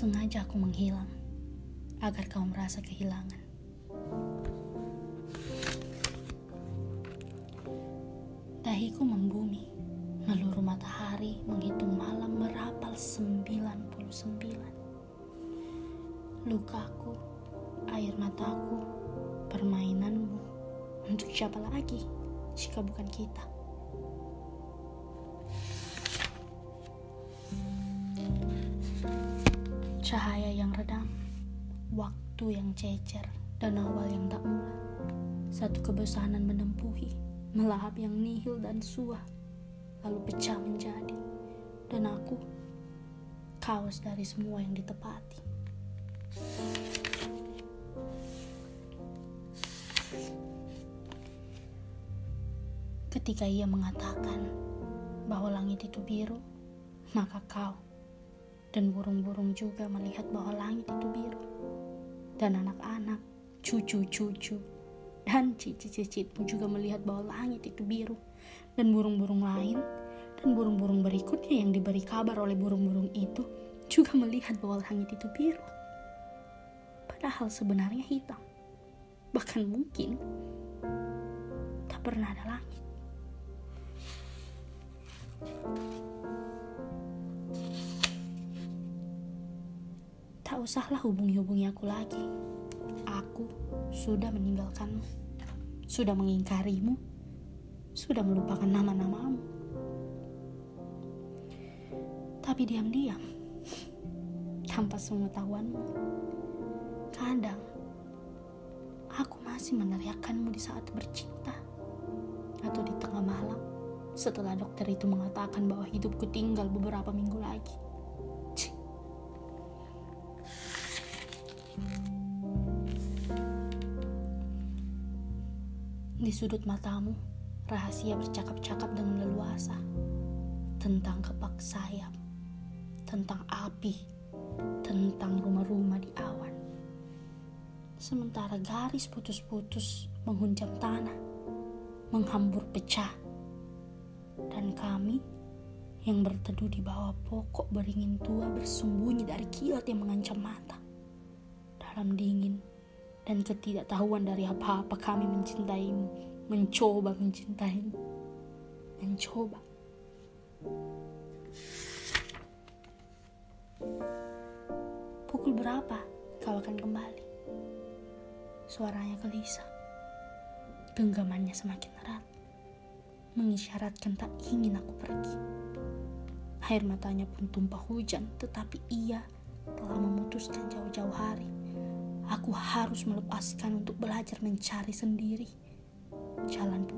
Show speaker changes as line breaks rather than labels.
Sengaja aku menghilang agar kau merasa kehilangan. Dahiku membumi, meluruh matahari menghitung malam merapal 99. Lukaku, air mataku, permainanmu, untuk siapa lagi jika bukan kita? Cahaya yang redam, waktu yang cecer, dan awal yang tak mula. Satu kebosanan menempuhi, melahap yang nihil dan suah, lalu pecah menjadi. Dan aku, kaos dari semua yang ditepati. Ketika ia mengatakan bahwa langit itu biru, maka kau dan burung-burung juga melihat bahwa langit itu biru. Dan anak-anak, cucu-cucu, dan cicit-cicitmu juga melihat bahwa langit itu biru. Dan burung-burung lain, dan burung-burung berikutnya yang diberi kabar oleh burung-burung itu juga melihat bahwa langit itu biru. Padahal sebenarnya hitam. Bahkan mungkin tak pernah ada langit. Tak usahlah hubungi-hubungi aku lagi. Aku sudah meninggalkanmu. Sudah mengingkarimu. Sudah melupakan nama-namamu. Tapi diam-diam, tanpa pengetahuanmu, kadang aku masih meneriakanmu di saat bercinta atau di tengah malam setelah dokter itu mengatakan bahwa hidupku tinggal beberapa minggu lagi. Di sudut matamu, rahasia bercakap-cakap dengan leluasa tentang kepak sayap, tentang api, tentang rumah-rumah di awan. Sementara garis putus-putus menghunjam tanah, menghambur pecah, dan kami yang berteduh di bawah pokok beringin tua bersembunyi dari kilat yang mengancam mata. Dalam dingin dan ketidaktahuan dari apa-apa kami mencintaimu, mencoba mencintaimu, mencoba. Pukul berapa kau akan kembali? Suaranya gelisah. Genggamannya semakin erat. Mengisyaratkan tak ingin aku pergi. Air matanya pun tumpah hujan, tetapi ia telah memutuskan jauh-jauh hari Aku harus melepaskan untuk belajar mencari sendiri jalan.